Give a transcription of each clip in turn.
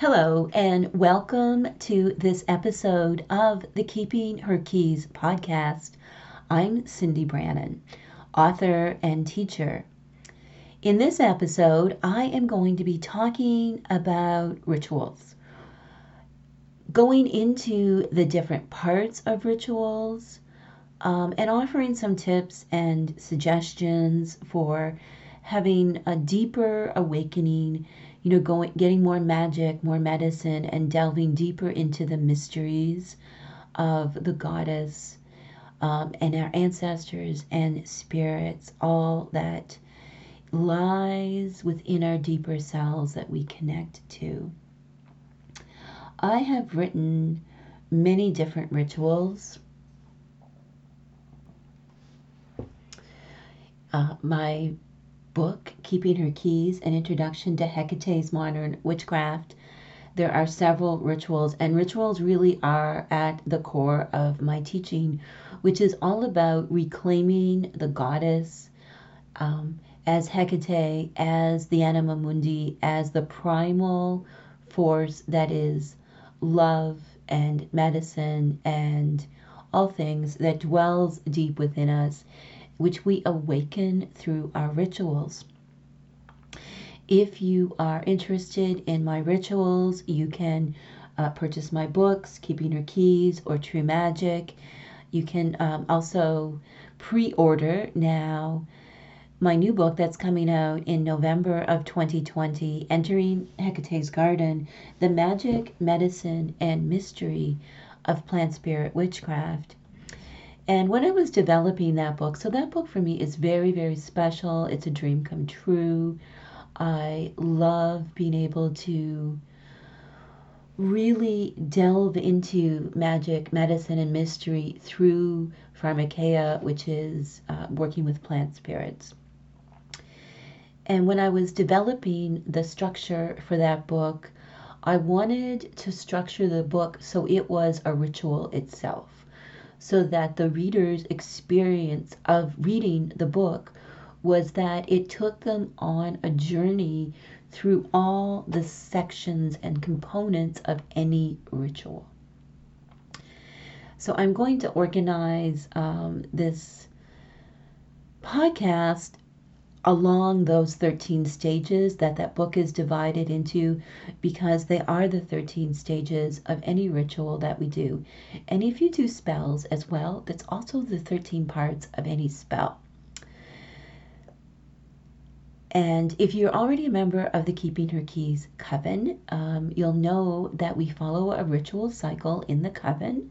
Hello, and welcome to this episode of the Keeping Her Keys podcast. I'm Cyndi Brannen, author and teacher. In this episode, I am going to be talking about rituals, going into the different parts of rituals, um, and offering some tips and suggestions for having a deeper awakening you know, going, getting more magic, more medicine, and delving deeper into the mysteries of the goddess um, and our ancestors and spirits, all that lies within our deeper selves that we connect to. I have written many different rituals. Uh, my book, Keeping Her Keys An Introduction to Hecate's Modern Witchcraft, there are several rituals, and rituals really are at the core of my teaching, which is all about reclaiming the goddess um, as Hecate, as the anima mundi, as the primal force that is love and medicine and all things that dwells deep within us which we awaken through our rituals. If you are interested in my rituals, you can uh, purchase my books, Keeping Her Keys or True Magic. You can um, also pre order now my new book that's coming out in November of 2020, Entering Hecate's Garden The Magic, Medicine, and Mystery of Plant Spirit Witchcraft. And when I was developing that book, so that book for me is very, very special. It's a dream come true. I love being able to really delve into magic, medicine, and mystery through pharmakeia, which is uh, working with plant spirits. And when I was developing the structure for that book, I wanted to structure the book so it was a ritual itself so that the reader's experience of reading the book was that it took them on a journey through all the sections and components of any ritual. So I'm going to organize um, this podcast along those 13 stages that that book is divided into because they are the 13 stages of any ritual that we do. And if you do spells as well, that's also the 13 parts of any spell. And if you're already a member of the Keeping Her Keys Coven, um, you'll know that we follow a ritual cycle in the Coven.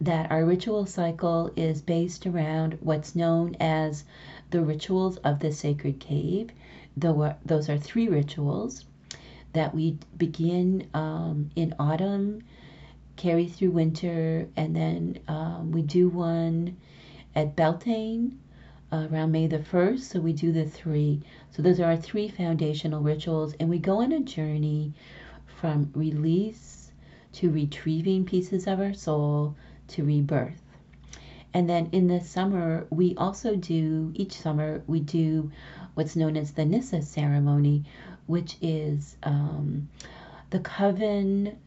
That our ritual cycle is based around what's known as the rituals of the sacred cave. Those are three rituals that we begin um, in autumn, carry through winter, and then um, we do one at Beltane uh, around May the 1st. So we do the three. So those are our three foundational rituals, and we go on a journey from release to retrieving pieces of our soul to rebirth. And then in the summer, we also do, each summer, we do what's known as the Nissa ceremony, which is um, the coven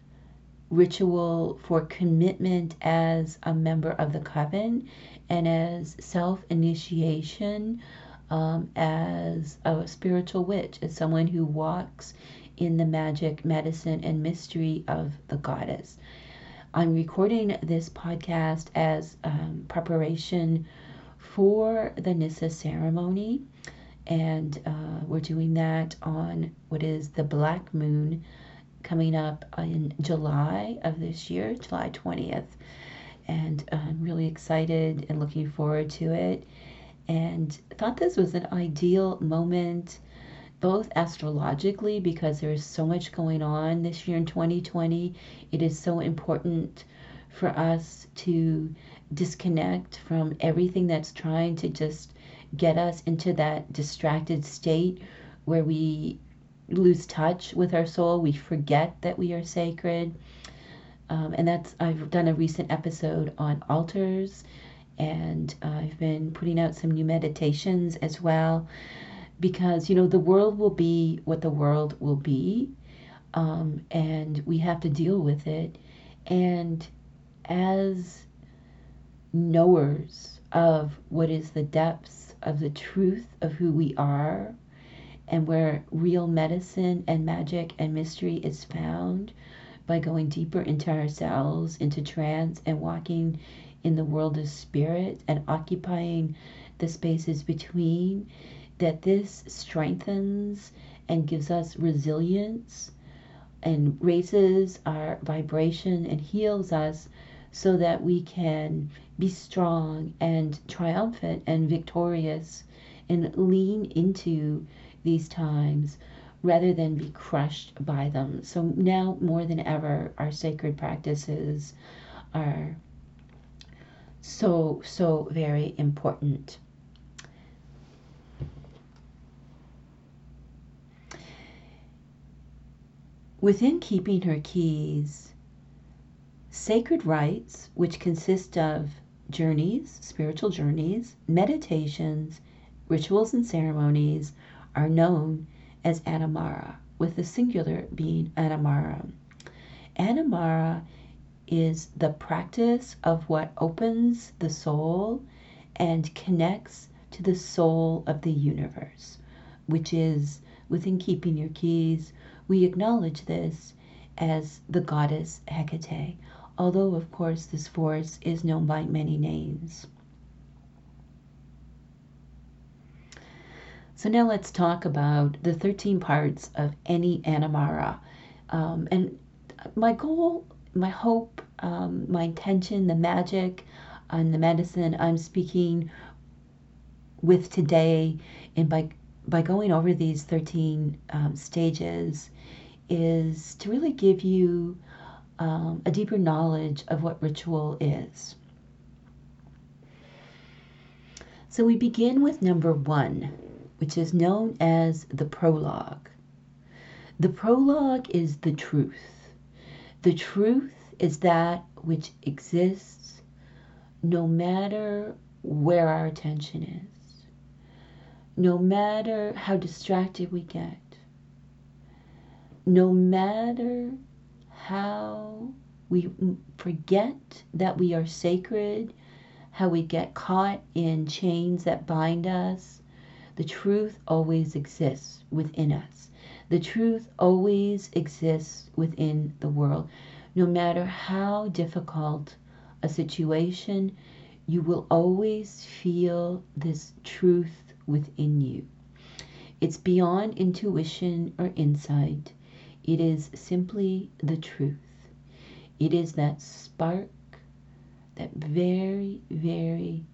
ritual for commitment as a member of the coven and as self initiation um, as a spiritual witch, as someone who walks in the magic, medicine, and mystery of the goddess. I'm recording this podcast as um, preparation for the Nissa ceremony, and uh, we're doing that on what is the black moon coming up in July of this year, July 20th. And I'm really excited and looking forward to it. And thought this was an ideal moment both astrologically because there is so much going on this year in 2020. It is so important for us to disconnect from everything that's trying to just get us into that distracted state where we lose touch with our soul. We forget that we are sacred. Um, and that's, I've done a recent episode on altars and I've been putting out some new meditations as well because you know the world will be what the world will be um, and we have to deal with it. And as knowers of what is the depths of the truth of who we are and where real medicine and magic and mystery is found by going deeper into ourselves, into trance, and walking in the world of spirit and occupying the spaces between, that this strengthens and gives us resilience and raises our vibration and heals us so that we can be strong and triumphant and victorious and lean into these times rather than be crushed by them. So now more than ever, our sacred practices are so, so very important. Within keeping her keys, sacred rites, which consist of journeys, spiritual journeys, meditations, rituals, and ceremonies, are known as Anamara, with the singular being Anamara. Anamara is the practice of what opens the soul and connects to the soul of the universe, which is within keeping your keys. We acknowledge this as the goddess Hecate, although, of course, this force is known by many names. So now let's talk about the 13 parts of any Anamara. Um, and my goal, my hope, um, my intention, the magic, and the medicine I'm speaking with today, and by by going over these 13 um, stages, is to really give you um, a deeper knowledge of what ritual is. So we begin with number one, which is known as the prologue. The prologue is the truth. The truth is that which exists no matter where our attention is, no matter how distracted we get, no matter how we forget that we are sacred, how we get caught in chains that bind us, the truth always exists within us. The truth always exists within the world. No matter how difficult a situation, you will always feel this truth within you. It's beyond intuition or insight. It is simply the truth. It is that spark, that very, very,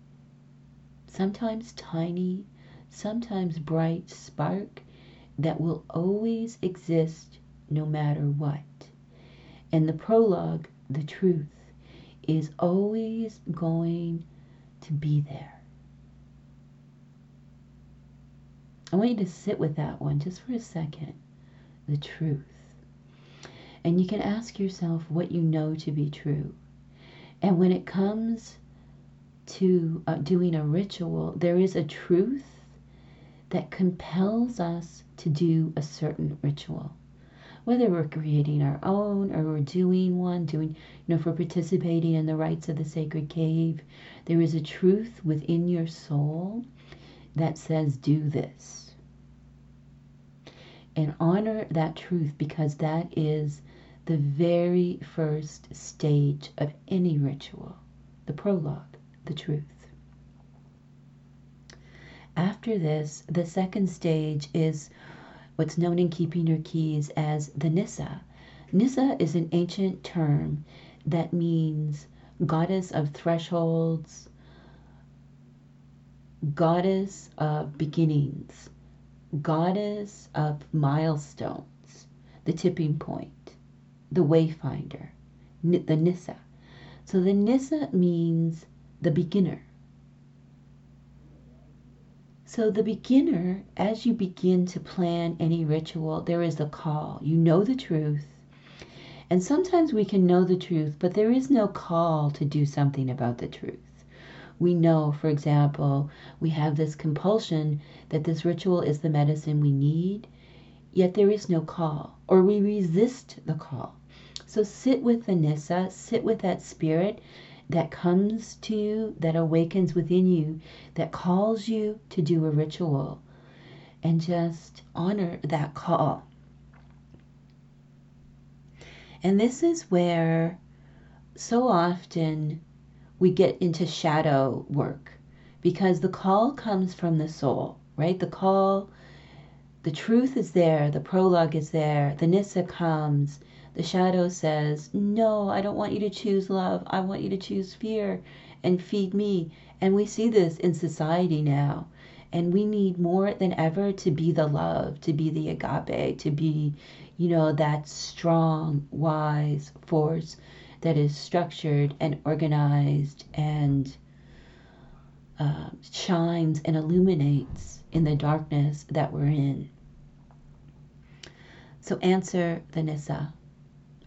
sometimes tiny, sometimes bright spark that will always exist no matter what. And the prologue, the truth, is always going to be there. I want you to sit with that one just for a second. The truth. And you can ask yourself what you know to be true. And when it comes to uh, doing a ritual, there is a truth that compels us to do a certain ritual. Whether we're creating our own or we're doing one, doing, you know, if we're participating in the rites of the sacred cave, there is a truth within your soul that says, do this. And honor that truth because that is the very first stage of any ritual, the prologue, the truth. After this, the second stage is what's known in keeping your keys as the Nissa. Nissa is an ancient term that means goddess of thresholds, goddess of beginnings, goddess of milestones, the tipping point, the wayfinder, the Nissa. So the Nissa means the beginner. So, the beginner, as you begin to plan any ritual, there is a call. You know the truth. And sometimes we can know the truth, but there is no call to do something about the truth. We know, for example, we have this compulsion that this ritual is the medicine we need, yet there is no call, or we resist the call. So sit with the Nissa, sit with that spirit that comes to you, that awakens within you, that calls you to do a ritual, and just honor that call. And this is where so often we get into shadow work because the call comes from the soul, right? The call, the truth is there, the prologue is there, the Nissa comes, the shadow says, No, I don't want you to choose love. I want you to choose fear and feed me. And we see this in society now. And we need more than ever to be the love, to be the agape, to be, you know, that strong, wise force that is structured and organized and uh, shines and illuminates in the darkness that we're in. So answer the Nissa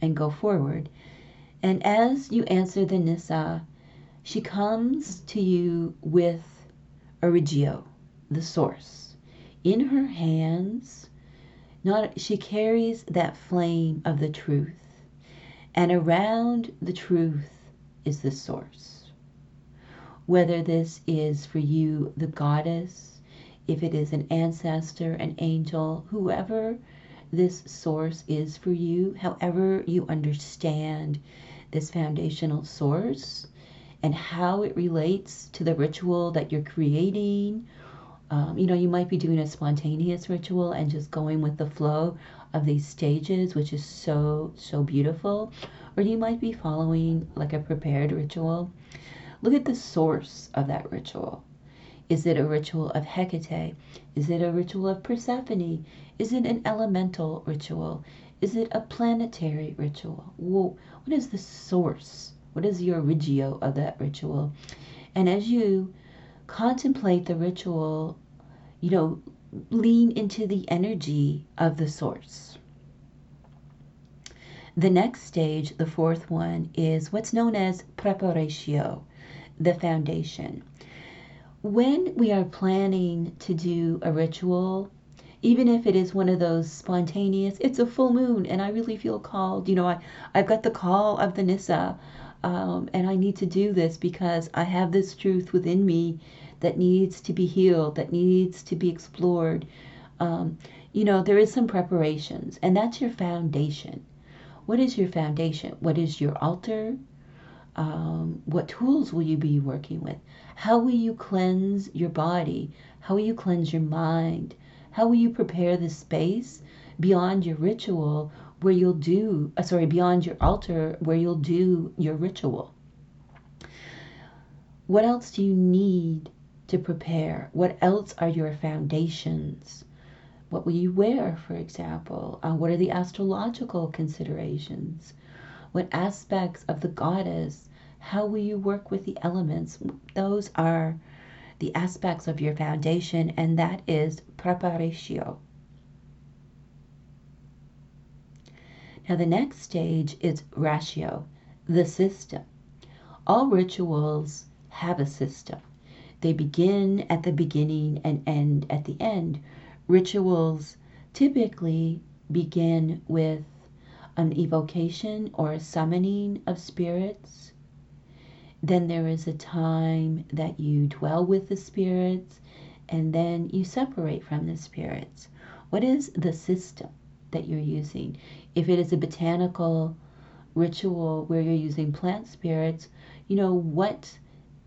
and go forward. And as you answer the Nissa, she comes to you with Origio, the source. In her hands, not she carries that flame of the truth. And around the truth is the source. Whether this is for you the goddess, if it is an ancestor, an angel, whoever this source is for you, however you understand this foundational source and how it relates to the ritual that you're creating. Um, you know, you might be doing a spontaneous ritual and just going with the flow of these stages, which is so, so beautiful. Or you might be following like a prepared ritual. Look at the source of that ritual. Is it a ritual of Hecate? Is it a ritual of Persephone? Is it an elemental ritual? Is it a planetary ritual? What is the source? What is the origio of that ritual? And as you contemplate the ritual, you know, lean into the energy of the source. The next stage, the fourth one, is what's known as preparatio, the foundation. When we are planning to do a ritual, even if it is one of those spontaneous, it's a full moon and I really feel called. You know, I, I've got the call of the Nissa um, and I need to do this because I have this truth within me that needs to be healed, that needs to be explored. Um, you know, there is some preparations and that's your foundation. What is your foundation? What is your altar? Um, what tools will you be working with? How will you cleanse your body? How will you cleanse your mind? How will you prepare the space beyond your ritual where you'll do, uh, sorry, beyond your altar where you'll do your ritual? What else do you need to prepare? What else are your foundations? What will you wear, for example? Uh, what are the astrological considerations? What aspects of the goddess? How will you work with the elements? Those are the aspects of your foundation, and that is preparatio. Now, the next stage is ratio, the system. All rituals have a system. They begin at the beginning and end at the end. Rituals typically begin with an evocation or a summoning of spirits then there is a time that you dwell with the spirits and then you separate from the spirits. What is the system that you're using? If it is a botanical ritual where you're using plant spirits, you know, what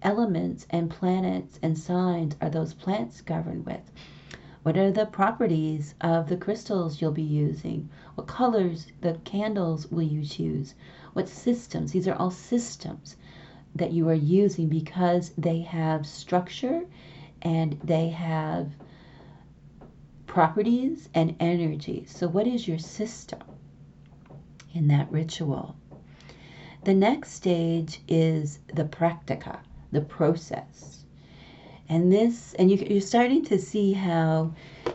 elements and planets and signs are those plants governed with? What are the properties of the crystals you'll be using? What colors, the candles will you choose? What systems? These are all systems that you are using because they have structure and they have properties and energy. So, what is your system in that ritual? The next stage is the practica, the process. And this, and you, you're starting to see how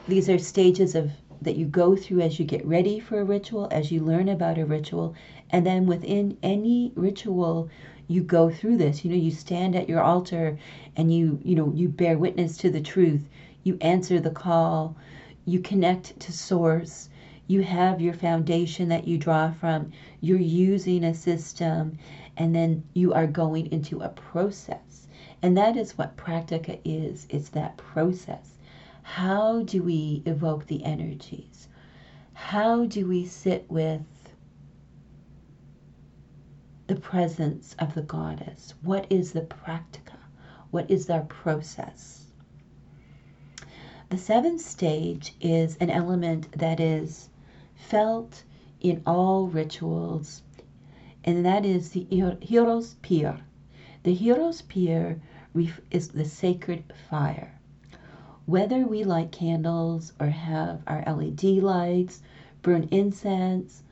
these are stages of that you go through as you get ready for a ritual, as you learn about a ritual, and then within any ritual, you go through this. You know, you stand at your altar and you, you know, you bear witness to the truth. You answer the call. You connect to source. You have your foundation that you draw from. You're using a system, and then you are going into a process. And that is what practica is it's that process. How do we evoke the energies? How do we sit with the presence of the goddess? What is the practica? What is our process? The seventh stage is an element that is felt in all rituals, and that is the Hieros Pir. The Hieros Pir is the sacred fire. Whether we light candles or have our LED lights, burn incense,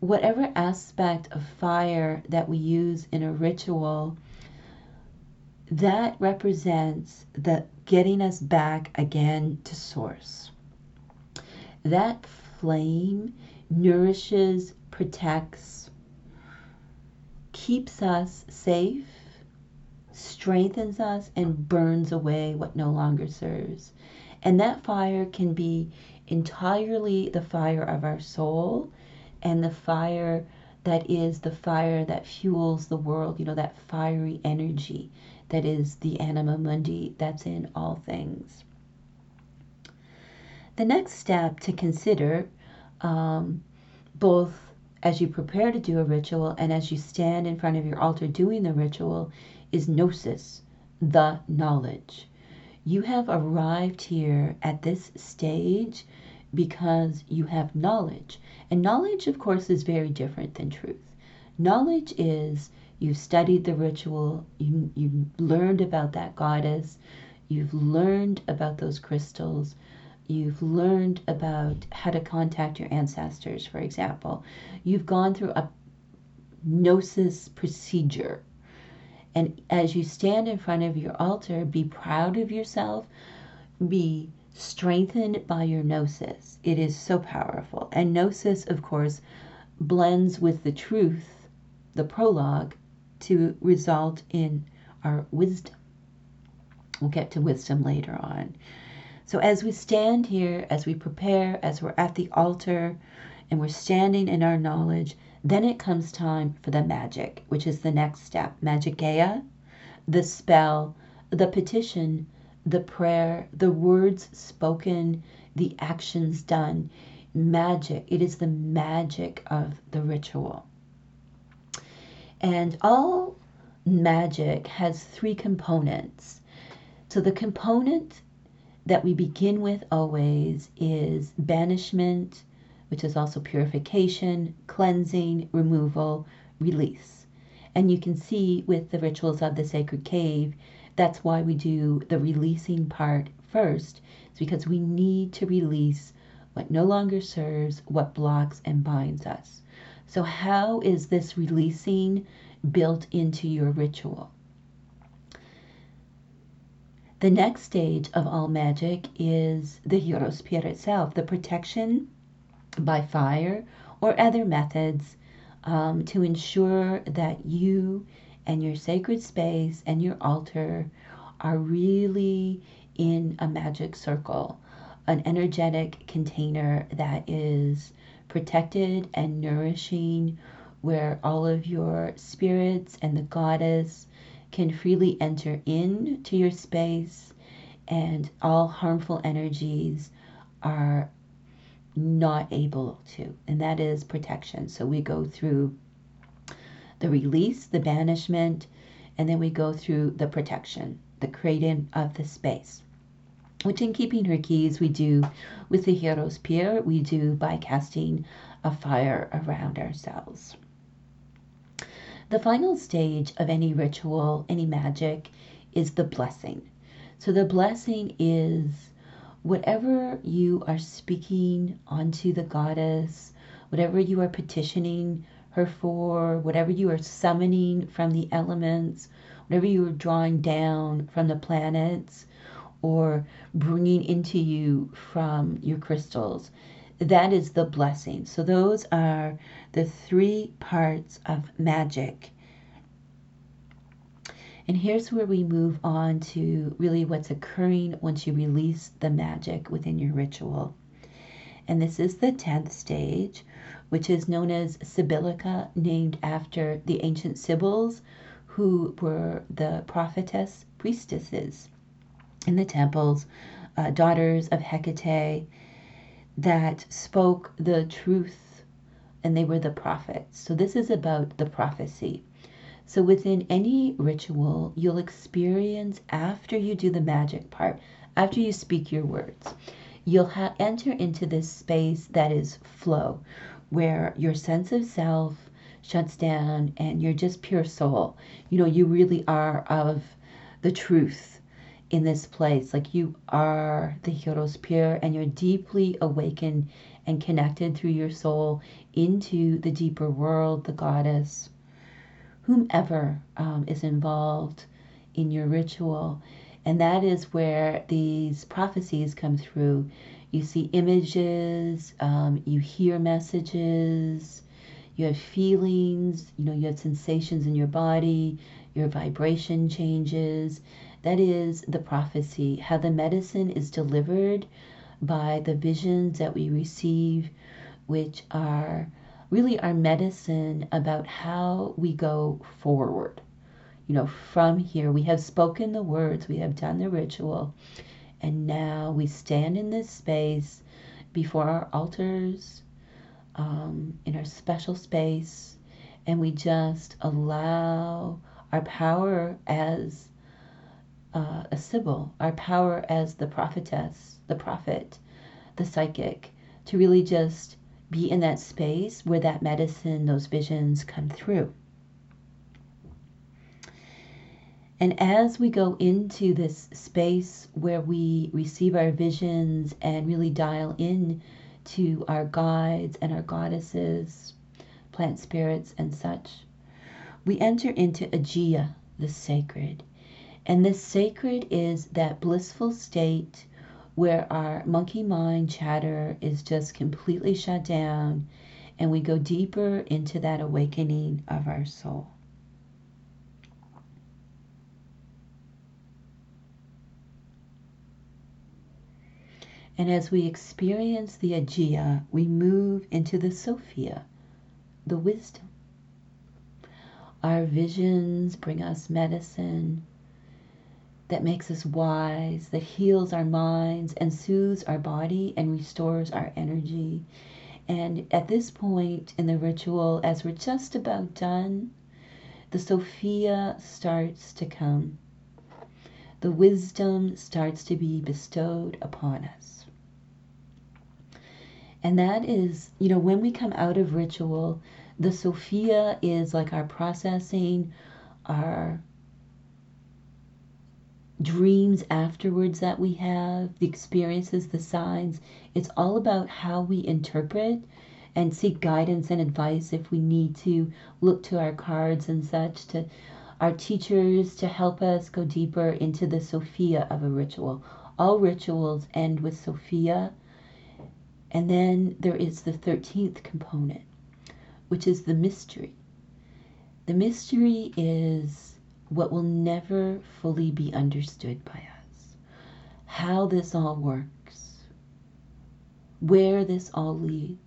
whatever aspect of fire that we use in a ritual, that represents the getting us back again to source. That flame nourishes, protects, keeps us safe, strengthens us, and burns away what no longer serves. And that fire can be entirely the fire of our soul and the fire that is the fire that fuels the world, you know, that fiery energy that is the anima mundi that's in all things. The next step to consider, um, both as you prepare to do a ritual and as you stand in front of your altar doing the ritual, is gnosis, the knowledge. You have arrived here at this stage because you have knowledge. And knowledge, of course, is very different than truth. Knowledge is you've studied the ritual, you, you've learned about that goddess, you've learned about those crystals, you've learned about how to contact your ancestors, for example. You've gone through a gnosis procedure. And as you stand in front of your altar, be proud of yourself, be strengthened by your gnosis. It is so powerful. And gnosis, of course, blends with the truth, the prologue, to result in our wisdom. We'll get to wisdom later on. So, as we stand here, as we prepare, as we're at the altar, and we're standing in our knowledge, then it comes time for the magic, which is the next step. Magigeia, the spell, the petition, the prayer, the words spoken, the actions done. Magic. It is the magic of the ritual. And all magic has three components. So the component that we begin with always is banishment, which is also purification, cleansing, removal, release. And you can see with the rituals of the sacred cave, that's why we do the releasing part first. It's because we need to release what no longer serves, what blocks and binds us. So, how is this releasing built into your ritual? The next stage of all magic is the Hierosphere itself, the protection by fire or other methods um, to ensure that you and your sacred space and your altar are really in a magic circle, an energetic container that is protected and nourishing, where all of your spirits and the goddess can freely enter into your space and all harmful energies are not able to. And that is protection. So we go through the release, the banishment, and then we go through the protection, the creating of the space. Which, in keeping her keys, we do with the Hierosphere, we do by casting a fire around ourselves. The final stage of any ritual, any magic, is the blessing. So, the blessing is whatever you are speaking onto the goddess, whatever you are petitioning her for, whatever you are summoning from the elements, whatever you are drawing down from the planets or bringing into you from your crystals. That is the blessing. So, those are the three parts of magic. And here's where we move on to really what's occurring once you release the magic within your ritual. And this is the 10th stage, which is known as Sibyllica, named after the ancient Sibyls, who were the prophetess priestesses in the temples, uh, daughters of Hecate, that spoke the truth, and they were the prophets. So this is about the prophecy. So within any ritual, you'll experience after you do the magic part, after you speak your words, you'll enter into this space that is flow, where your sense of self shuts down and you're just pure soul. You know, you really are of the truth in this place. Like you are the Hieros Pir and you're deeply awakened and connected through your soul into the deeper world, the goddess, whomever um, is involved in your ritual. And that is where these prophecies come through. You see images, um, you hear messages, you have feelings, you know, you have sensations in your body, your vibration changes. That is the prophecy, how the medicine is delivered by the visions that we receive, which are really our medicine about how we go forward. You know, from here, we have spoken the words, we have done the ritual, and now we stand in this space before our altars um, in our special space and we just allow our power as uh, a Sibyl, our power as the prophetess, the prophet, the psychic, to really just be in that space where that medicine, those visions come through. And as we go into this space where we receive our visions and really dial in to our guides and our goddesses, plant spirits, and such. We enter into Aegea, the sacred. And this sacred is that blissful state where our monkey mind chatter is just completely shut down and we go deeper into that awakening of our soul. And as we experience the Aegea, we move into the Sophia, the wisdom. Our visions bring us medicine that makes us wise, that heals our minds and soothes our body and restores our energy. And at this point in the ritual, as we're just about done, the Sophia starts to come. The wisdom starts to be bestowed upon us. And that is, you know, when we come out of ritual, the Sophia is like our processing, our dreams afterwards that we have, the experiences, the signs. It's all about how we interpret and seek guidance and advice if we need to look to our cards and such to our teachers to help us go deeper into the Sophia of a ritual. All rituals end with Sophia and then there is the 13th component, which is the mystery. The mystery is what will never fully be understood by us. How this all works, where this all leads.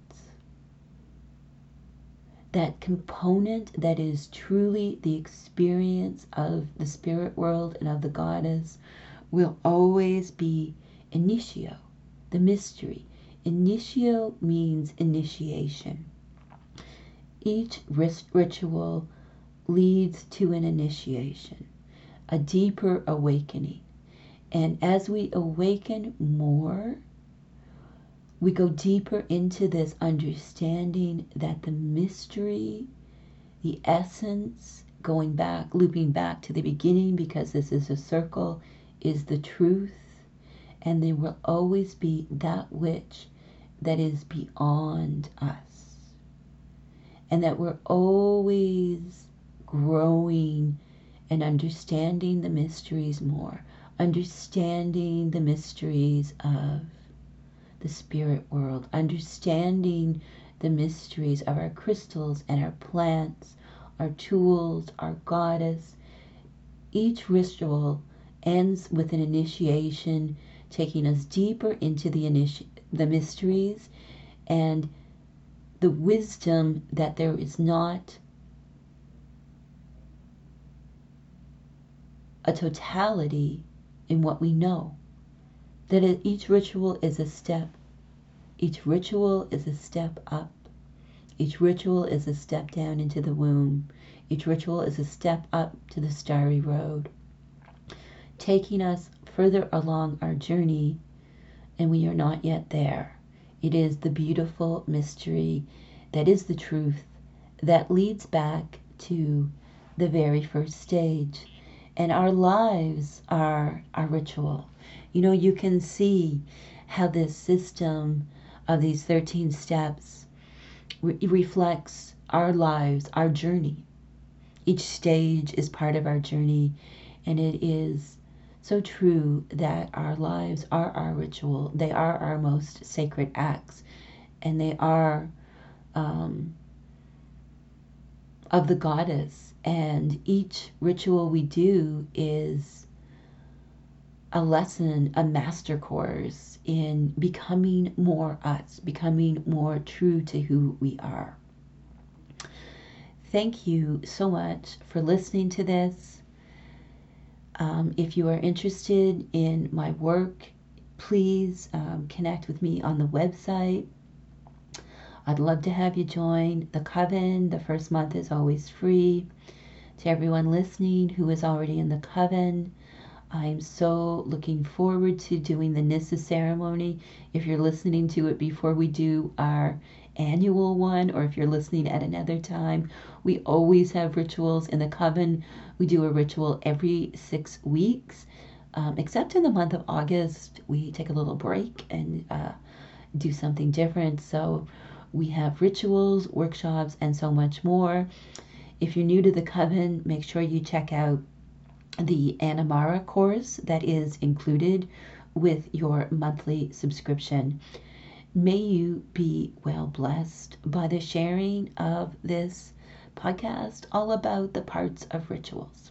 That component that is truly the experience of the spirit world and of the goddess will always be initio, the mystery, Initio means initiation. Each ritual leads to an initiation, a deeper awakening. And as we awaken more, we go deeper into this understanding that the mystery, the essence, going back, looping back to the beginning because this is a circle, is the truth. And there will always be that which that is beyond us. And that we're always growing and understanding the mysteries more, understanding the mysteries of the spirit world, understanding the mysteries of our crystals and our plants, our tools, our goddess. Each ritual ends with an initiation, taking us deeper into the initiation the mysteries and the wisdom that there is not a totality in what we know. That each ritual is a step. Each ritual is a step up. Each ritual is a step down into the womb. Each ritual is a step up to the starry road, taking us further along our journey, and we are not yet there. It is the beautiful mystery that is the truth that leads back to the very first stage. And our lives are our ritual. You know, you can see how this system of these 13 steps re- reflects our lives, our journey. Each stage is part of our journey, and it is so true that our lives are our ritual. They are our most sacred acts, and they are um, of the goddess. And each ritual we do is a lesson, a master course in becoming more us, becoming more true to who we are. Thank you so much for listening to this. Um, if you are interested in my work, please um, connect with me on the website. I'd love to have you join the coven. The first month is always free. To everyone listening who is already in the coven, I'm so looking forward to doing the Nissa ceremony. If you're listening to it before we do our annual one, or if you're listening at another time, we always have rituals in the coven. We do a ritual every six weeks, um, except in the month of August, we take a little break and uh, do something different. So we have rituals, workshops, and so much more. If you're new to the coven, make sure you check out the Anamara course that is included with your monthly subscription. May you be well blessed by the sharing of this podcast all about the parts of rituals.